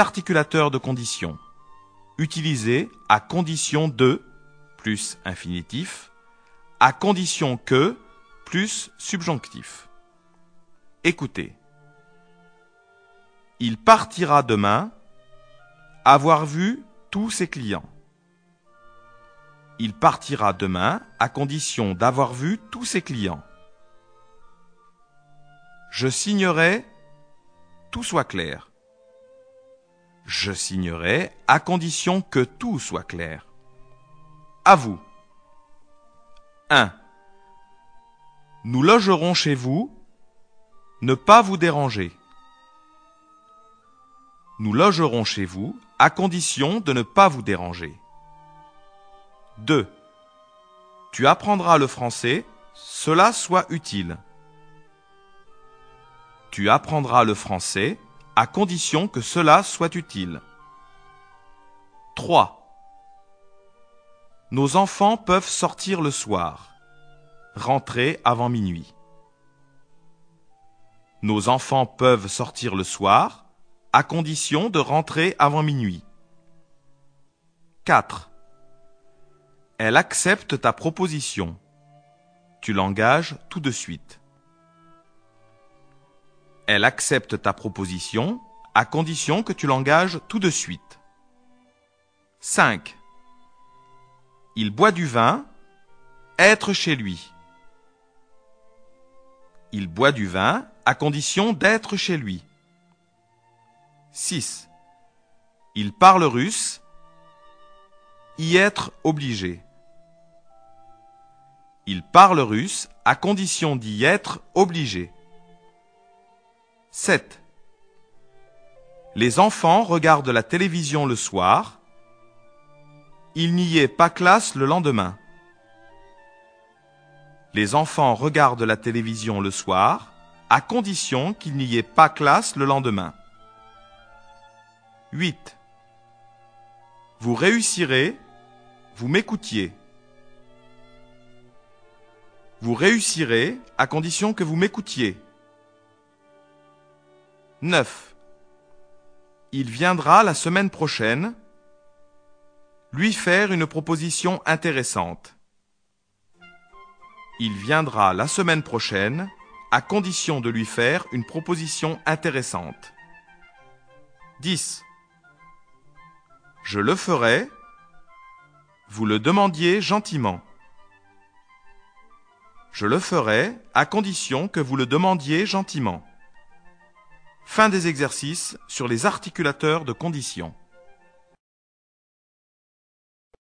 articulateurs de condition. Utilisés à condition de plus infinitif, à condition que plus subjonctif. Écoutez. Il partira demain avoir vu tous ses clients. Il partira demain à condition d'avoir vu tous ses clients. Je signerai tout soit clair. Je signerai à condition que tout soit clair. À vous. 1. Nous logerons chez vous. Ne pas vous déranger. Nous logerons chez vous à condition de ne pas vous déranger. 2. Tu apprendras le français, cela soit utile. Tu apprendras le français à condition que cela soit utile. 3. Nos enfants peuvent sortir le soir, rentrer avant minuit. Nos enfants peuvent sortir le soir, à condition de rentrer avant minuit. 4. Elle accepte ta proposition. Tu l'engages tout de suite. Elle accepte ta proposition à condition que tu l'engages tout de suite. 5. Il boit du vin, être chez lui. Il boit du vin à condition d'être chez lui. 6. Il parle russe, y être obligé. Il parle russe à condition d'y être obligé. 7. Les enfants regardent la télévision le soir, il n'y est pas classe le lendemain. Les enfants regardent la télévision le soir, à condition qu'il n'y ait pas classe le lendemain. 8. Vous réussirez, vous m'écoutiez. Vous réussirez à condition que vous m'écoutiez. 9. Il viendra la semaine prochaine lui faire une proposition intéressante. Il viendra la semaine prochaine à condition de lui faire une proposition intéressante. 10. Je le ferai. Vous le demandiez gentiment. Je le ferai à condition que vous le demandiez gentiment. Fin des exercices sur les articulateurs de conditions.